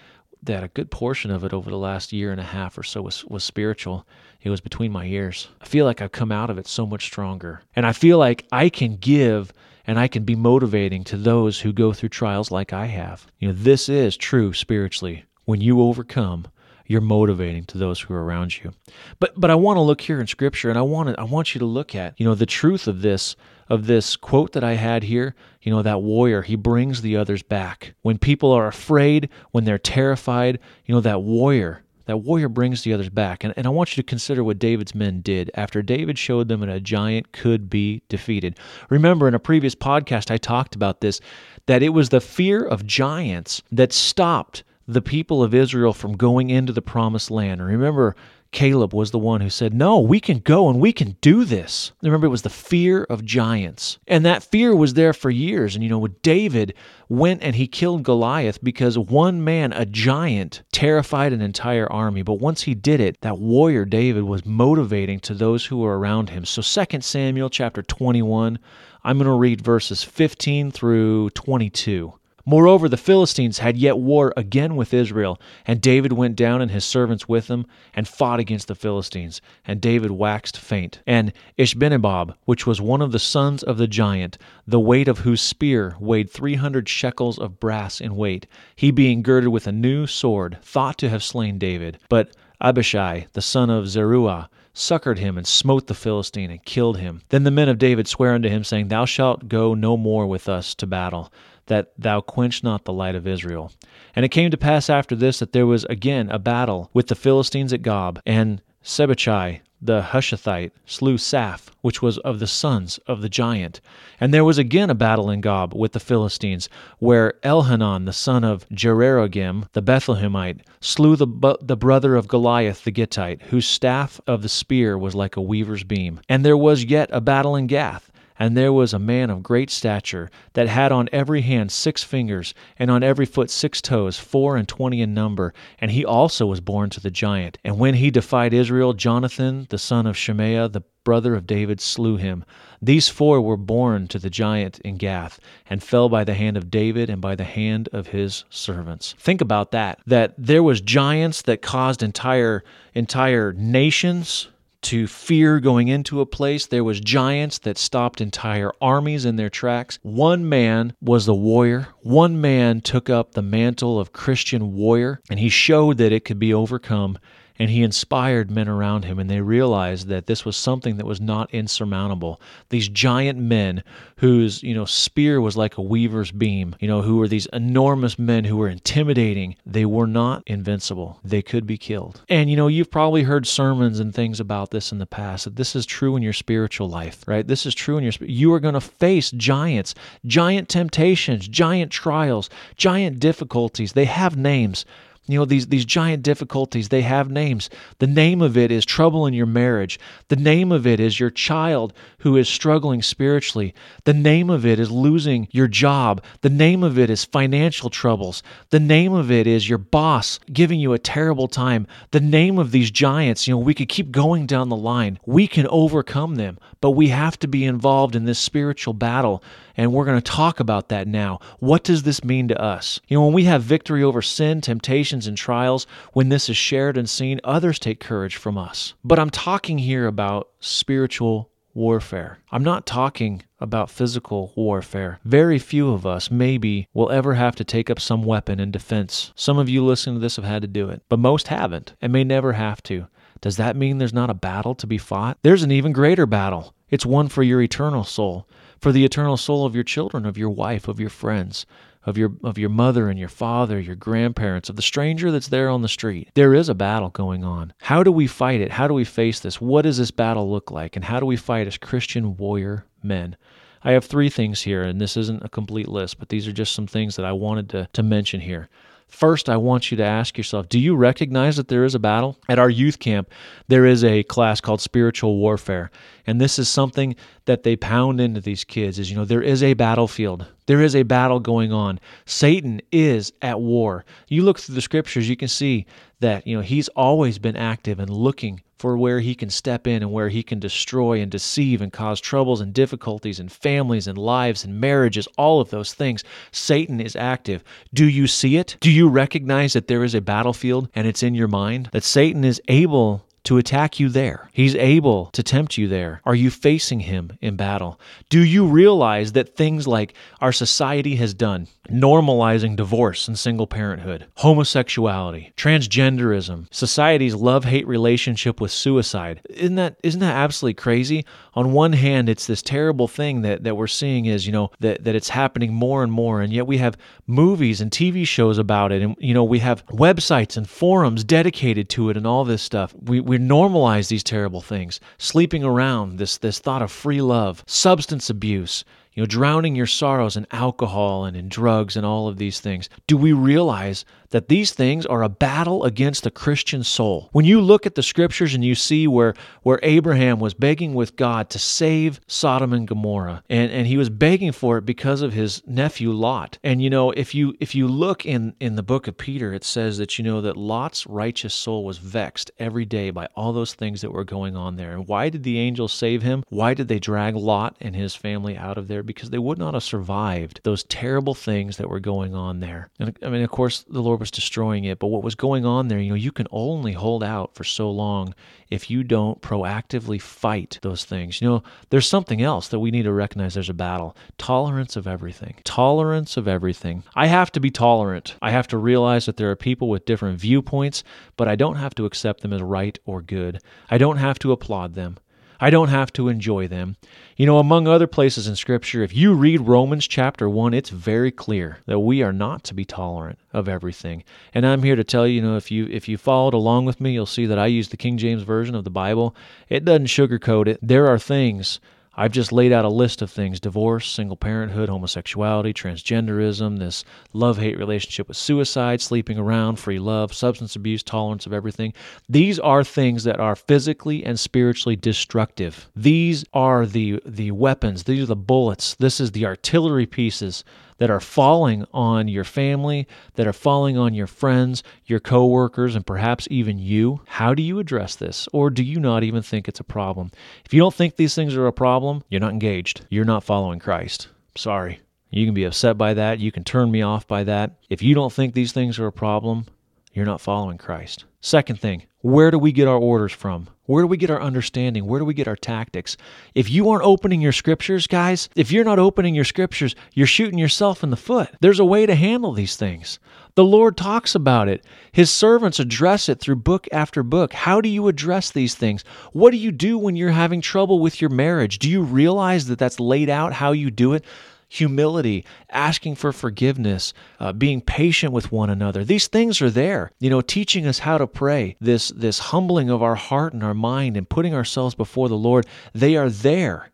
S1: that a good portion of it over the last year and a half or so was, was spiritual. It was between my ears. I feel like I've come out of it so much stronger. And I feel like I can give and I can be motivating to those who go through trials like I have. You know, this is true spiritually. When you overcome, you're motivating to those who are around you. But but I want to look here in scripture and I want to, I want you to look at, you know, the truth of this of this quote that I had here, you know, that warrior, he brings the others back. When people are afraid, when they're terrified, you know, that warrior, that warrior brings the others back. And, and I want you to consider what David's men did after David showed them that a giant could be defeated. Remember, in a previous podcast, I talked about this that it was the fear of giants that stopped the people of Israel from going into the promised land. Remember, Caleb was the one who said, No, we can go and we can do this. Remember, it was the fear of giants. And that fear was there for years. And you know, David went and he killed Goliath because one man, a giant, terrified an entire army. But once he did it, that warrior David was motivating to those who were around him. So 2 Samuel chapter 21, I'm going to read verses 15 through 22. Moreover, the Philistines had yet war again with Israel, and David went down and his servants with him, and fought against the Philistines. And David waxed faint. And Ishbibenob, which was one of the sons of the giant, the weight of whose spear weighed three hundred shekels of brass in weight, he being girded with a new sword, thought to have slain David. But Abishai, the son of Zeruiah, succored him and smote the Philistine and killed him. Then the men of David swear unto him, saying, Thou shalt go no more with us to battle that thou quench not the light of Israel. And it came to pass after this that there was again a battle with the Philistines at Gob, and Sibbechai the Hushathite slew Saph, which was of the sons of the giant. And there was again a battle in Gob with the Philistines, where Elhanan the son of Jerahmeel the Bethlehemite slew the, the brother of Goliath the Gittite, whose staff of the spear was like a weaver's beam. And there was yet a battle in Gath, and there was a man of great stature, that had on every hand six fingers, and on every foot six toes, four and twenty in number. And he also was born to the giant. And when he defied Israel, Jonathan, the son of Shimeah, the brother of David, slew him. These four were born to the giant in Gath, and fell by the hand of David and by the hand of his servants. Think about that. That there was giants that caused entire entire nations to fear going into a place. There was giants that stopped entire armies in their tracks. One man was the warrior. One man took up the mantle of Christian warrior, and he showed that it could be overcome and he inspired men around him, and they realized that this was something that was not insurmountable. These giant men, whose you know spear was like a weaver's beam, you know, who were these enormous men who were intimidating, they were not invincible. They could be killed. And you know, you've probably heard sermons and things about this in the past. That this is true in your spiritual life, right? This is true in your. You are going to face giants, giant temptations, giant trials, giant difficulties. They have names You know, these, these giant difficulties, they have names. The name of it is trouble in your marriage. The name of it is your child who is struggling spiritually. The name of it is losing your job. The name of it is financial troubles. The name of it is your boss giving you a terrible time. The name of these giants, you know, we could keep going down the line. We can overcome them, but we have to be involved in this spiritual battle. And we're going to talk about that now. What does this mean to us? You know, when we have victory over sin, temptations, and trials, when this is shared and seen, others take courage from us. But I'm talking here about spiritual warfare. I'm not talking about physical warfare. Very few of us, maybe, will ever have to take up some weapon in defense. Some of you listening to this have had to do it, but most haven't and may never have to. Does that mean there's not a battle to be fought? There's an even greater battle. It's one for your eternal soul, for the eternal soul of your children, of your wife, of your friends, of your of your mother and your father, your grandparents, of the stranger that's there on the street. There is a battle going on. How do we fight it? How do we face this? What does this battle look like? And how do we fight as Christian warrior men? I have three things here, and this isn't a complete list, but these are just some things that I wanted to, to mention here. First, I want you to ask yourself do you recognize that there is a battle? At our youth camp, there is a class called spiritual warfare. And this is something that they pound into these kids is, you know, there is a battlefield. There is a battle going on. Satan is at war. You look through the scriptures, you can see that, you know, he's always been active and looking for where he can step in and where he can destroy and deceive and cause troubles and difficulties and families and lives and marriages, all of those things. Satan is active. Do you see it? Do you recognize that there is a battlefield and it's in your mind? That Satan is able to attack you there. He's able to tempt you there. Are you facing him in battle? Do you realize that things like our society has done, normalizing divorce and single parenthood, homosexuality, transgenderism, society's love-hate relationship with suicide, isn't that isn't that absolutely crazy? On one hand, it's this terrible thing that, that we're seeing is, you know, that, that it's happening more and more, and yet we have movies and TV shows about it, and you know, we have websites and forums dedicated to it and all this stuff. We we normalize these terrible things, sleeping around, this this thought of free love, substance abuse, you know, drowning your sorrows in alcohol and in drugs and all of these things. Do we realize that these things are a battle against the Christian soul? When you look at the scriptures and you see where, where Abraham was begging with God to save Sodom and Gomorrah, and, and he was begging for it because of his nephew Lot. And you know, if you if you look in, in the book of Peter, it says that you know that Lot's righteous soul was vexed every day by all those things that were going on there. And why did the angels save him? Why did they drag Lot and his family out of there? Because they would not have survived those terrible things that were going on there. And I mean, of course, the Lord was destroying it, but what was going on there, you know, you can only hold out for so long if you don't proactively fight those things. You know, there's something else that we need to recognize there's a battle tolerance of everything. Tolerance of everything. I have to be tolerant. I have to realize that there are people with different viewpoints, but I don't have to accept them as right or good. I don't have to applaud them. I don't have to enjoy them. You know, among other places in Scripture, if you read Romans chapter 1, it's very clear that we are not to be tolerant of everything. And I'm here to tell you, you know, if you if you followed along with me, you'll see that I use the King James version of the Bible. It doesn't sugarcoat it. There are things I've just laid out a list of things divorce, single parenthood, homosexuality, transgenderism, this love hate relationship with suicide, sleeping around, free love, substance abuse, tolerance of everything. These are things that are physically and spiritually destructive. These are the, the weapons, these are the bullets, this is the artillery pieces that are falling on your family, that are falling on your friends, your coworkers, and perhaps even you. How do you address this? Or do you not even think it's a problem? If you don't think these things are a problem, you're not engaged. You're not following Christ. Sorry. You can be upset by that. You can turn me off by that. If you don't think these things are a problem, you're not following Christ. Second thing, where do we get our orders from? Where do we get our understanding? Where do we get our tactics? If you aren't opening your scriptures, guys, if you're not opening your scriptures, you're shooting yourself in the foot. There's a way to handle these things. The Lord talks about it. His servants address it through book after book. How do you address these things? What do you do when you're having trouble with your marriage? Do you realize that that's laid out how you do it? Humility, asking for forgiveness, uh, being patient with one another. These things are there, you know, teaching us how to pray. This this humbling of our heart and our mind and putting ourselves before the Lord. They are there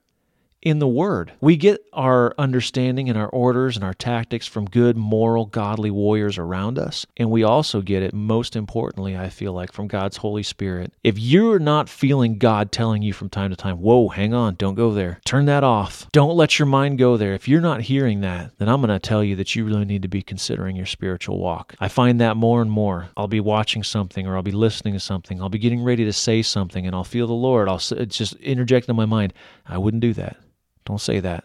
S1: in the Word. We get our understanding and our orders and our tactics from good, moral, godly warriors around us. And we also get it, most importantly, I feel like, from God's Holy Spirit. If you're not feeling God telling you from time to time, whoa, hang on, don't go there, turn that off, don't let your mind go there. If you're not hearing that, then I'm going to tell you that you really need to be considering your spiritual walk. I find that more and more. I'll be watching something or I'll be listening to something. I'll be getting ready to say something and I'll feel the Lord. I'll just interject in my mind. I wouldn't do that. Don't say that.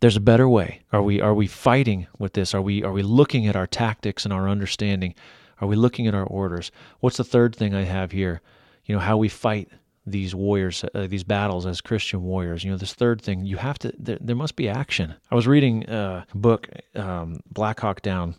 S1: There's a better way. Are we are we fighting with this? Are we are we looking at our tactics and our understanding? Are we looking at our orders? What's the third thing I have here? You know, how we fight these warriors, uh, these battles as Christian warriors. You know, this third thing, you have to, there, there must be action. I was reading a book, um, Black Hawk Down,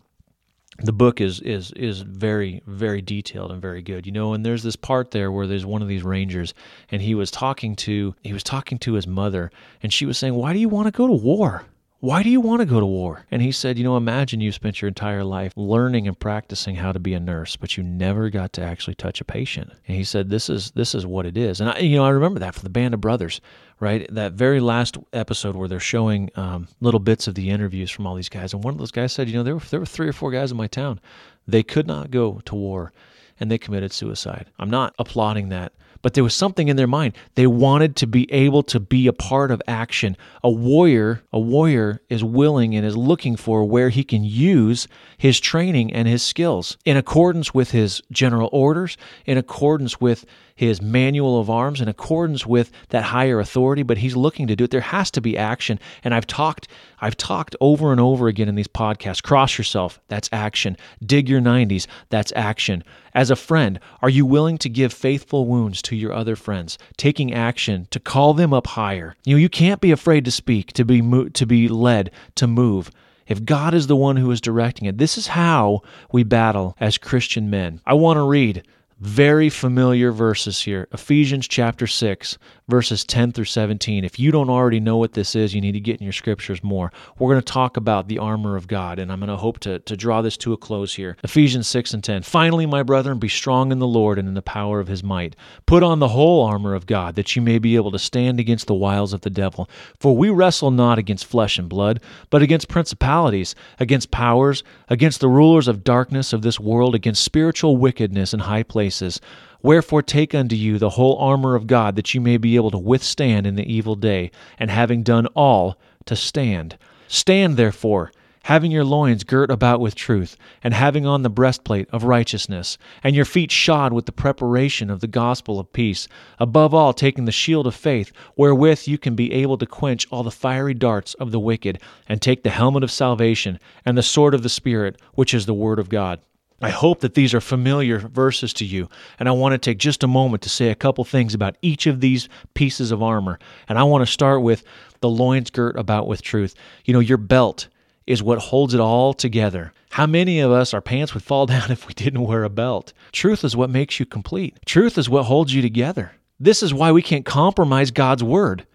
S1: the book is is is very very detailed and very good you know and there's this part there where there's one of these rangers and he was talking to he was talking to his mother and she was saying why do you want to go to war why do you want to go to war? And he said, You know, imagine you spent your entire life learning and practicing how to be a nurse, but you never got to actually touch a patient. And he said, This is this is what it is. And I, you know, I remember that for the Band of Brothers, right? That very last episode where they're showing um, little bits of the interviews from all these guys. And one of those guys said, You know, there were, there were three or four guys in my town. They could not go to war and they committed suicide. I'm not applauding that but there was something in their mind. They wanted to be able to be a part of action. A warrior, a warrior is willing and is looking for where he can use his training and his skills in accordance with his general orders, in accordance with his manual of arms in accordance with that higher authority, but he's looking to do it. There has to be action. And I've talked, I've talked over and over again in these podcasts. Cross yourself, that's action. Dig your 90s, that's action. As a friend, are you willing to give faithful wounds to your other friends, taking action to call them up higher? You know, you can't be afraid to speak, to be mo- to be led, to move if God is the one who is directing it. This is how we battle as Christian men. I want to read very familiar verses here. Ephesians chapter 6, verses 10 through 17. If you don't already know what this is, you need to get in your scriptures more. We're going to talk about the armor of God, and I'm going to hope to, to draw this to a close here. Ephesians 6 and 10. Finally, my brethren, be strong in the Lord and in the power of his might. Put on the whole armor of God, that you may be able to stand against the wiles of the devil. For we wrestle not against flesh and blood, but against principalities, against powers, against the rulers of darkness of this world, against spiritual wickedness in high places. Wherefore take unto you the whole armor of God, that you may be able to withstand in the evil day, and having done all, to stand. Stand therefore, having your loins girt about with truth, and having on the breastplate of righteousness, and your feet shod with the preparation of the gospel of peace, above all taking the shield of faith, wherewith you can be able to quench all the fiery darts of the wicked, and take the helmet of salvation, and the sword of the Spirit, which is the word of God I hope that these are familiar verses to you, and I want to take just a moment to say a couple things about each of these pieces of armor. And I want to start with the loins girt about with truth. You know, your belt is what holds it all together. How many of us, our pants would fall down if we didn't wear a belt? Truth is what makes you complete, truth is what holds you together. This is why we can't compromise God's word.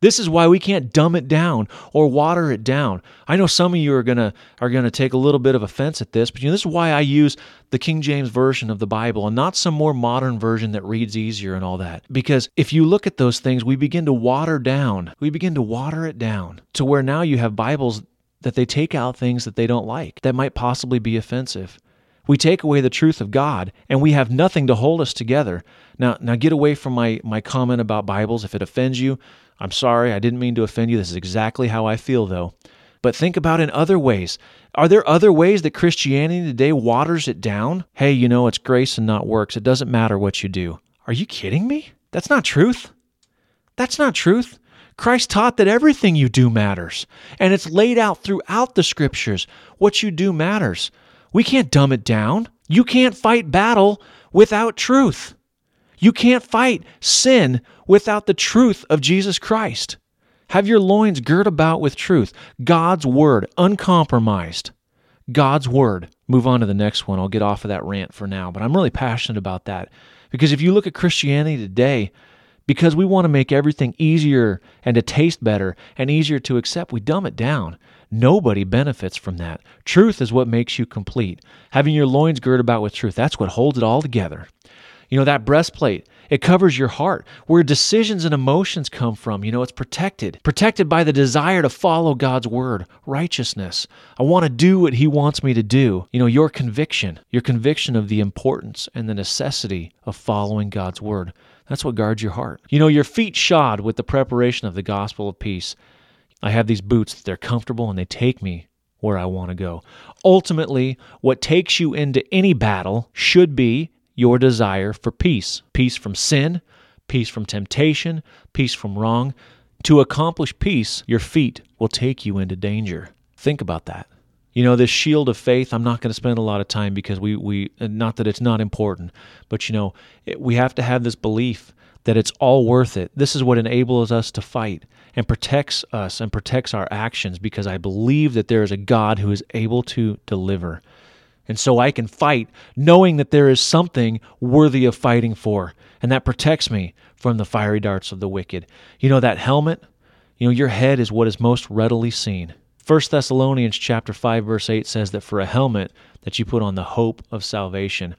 S1: This is why we can't dumb it down or water it down. I know some of you are gonna are gonna take a little bit of offense at this, but you know this is why I use the King James version of the Bible and not some more modern version that reads easier and all that. Because if you look at those things, we begin to water down. We begin to water it down to where now you have Bibles that they take out things that they don't like that might possibly be offensive. We take away the truth of God and we have nothing to hold us together. Now now get away from my my comment about Bibles if it offends you. I'm sorry, I didn't mean to offend you. This is exactly how I feel, though. But think about in other ways. Are there other ways that Christianity today waters it down? Hey, you know, it's grace and not works. It doesn't matter what you do. Are you kidding me? That's not truth. That's not truth. Christ taught that everything you do matters, and it's laid out throughout the scriptures. What you do matters. We can't dumb it down. You can't fight battle without truth. You can't fight sin without the truth of Jesus Christ. Have your loins girt about with truth, God's word, uncompromised. God's word. Move on to the next one. I'll get off of that rant for now, but I'm really passionate about that. Because if you look at Christianity today, because we want to make everything easier and to taste better and easier to accept, we dumb it down. Nobody benefits from that. Truth is what makes you complete. Having your loins girt about with truth, that's what holds it all together. You know, that breastplate, it covers your heart. Where decisions and emotions come from, you know, it's protected. Protected by the desire to follow God's word, righteousness. I want to do what He wants me to do. You know, your conviction, your conviction of the importance and the necessity of following God's word. That's what guards your heart. You know, your feet shod with the preparation of the gospel of peace. I have these boots, they're comfortable and they take me where I want to go. Ultimately, what takes you into any battle should be your desire for peace peace from sin, peace from temptation, peace from wrong. To accomplish peace, your feet will take you into danger. Think about that. You know, this shield of faith, I'm not going to spend a lot of time because we, we not that it's not important, but you know, it, we have to have this belief that it's all worth it. This is what enables us to fight and protects us and protects our actions because I believe that there is a God who is able to deliver. And so I can fight knowing that there is something worthy of fighting for. And that protects me from the fiery darts of the wicked. You know, that helmet, you know, your head is what is most readily seen. 1 Thessalonians chapter 5 verse 8 says that for a helmet that you put on the hope of salvation,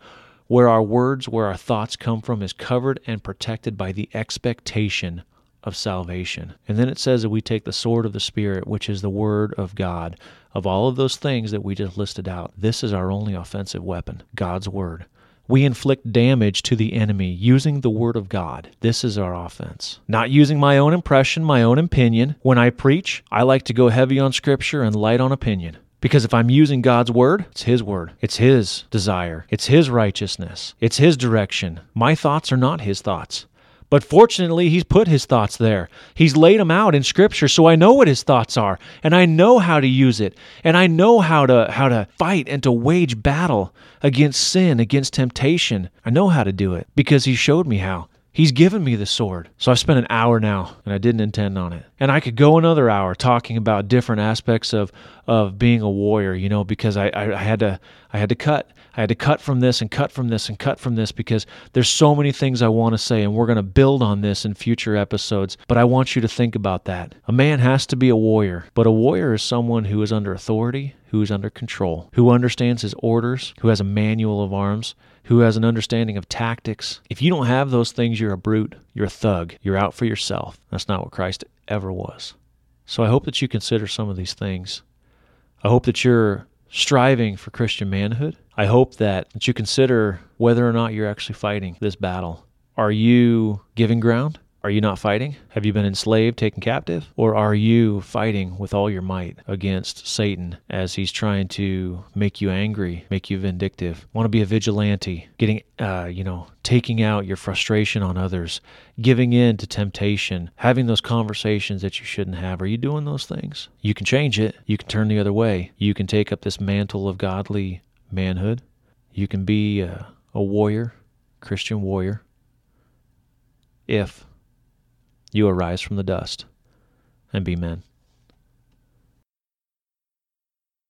S1: where our words, where our thoughts come from is covered and protected by the expectation of salvation. And then it says that we take the sword of the Spirit, which is the Word of God. Of all of those things that we just listed out, this is our only offensive weapon God's Word. We inflict damage to the enemy using the Word of God. This is our offense. Not using my own impression, my own opinion. When I preach, I like to go heavy on Scripture and light on opinion. Because if I'm using God's word, it's His word. It's His desire. It's His righteousness. It's His direction. My thoughts are not His thoughts. But fortunately, he's put his thoughts there. He's laid them out in scripture so I know what his thoughts are and I know how to use it and I know how to how to fight and to wage battle against sin, against temptation. I know how to do it because he showed me how. He's given me the sword. So I've spent an hour now and I didn't intend on it. And I could go another hour talking about different aspects of of being a warrior, you know, because I, I, I had to I had to cut I had to cut from this and cut from this and cut from this because there's so many things I want to say, and we're going to build on this in future episodes. But I want you to think about that. A man has to be a warrior, but a warrior is someone who is under authority, who is under control, who understands his orders, who has a manual of arms, who has an understanding of tactics. If you don't have those things, you're a brute, you're a thug, you're out for yourself. That's not what Christ ever was. So I hope that you consider some of these things. I hope that you're striving for Christian manhood. I hope that, that you consider whether or not you're actually fighting this battle. Are you giving ground? Are you not fighting? Have you been enslaved, taken captive? Or are you fighting with all your might against Satan as he's trying to make you angry, make you vindictive? Want to be a vigilante, getting, uh, you know, taking out your frustration on others, giving in to temptation, having those conversations that you shouldn't have. Are you doing those things? You can change it. You can turn the other way. You can take up this mantle of godly manhood. You can be a, a warrior, Christian warrior, if you arise from the dust and be men.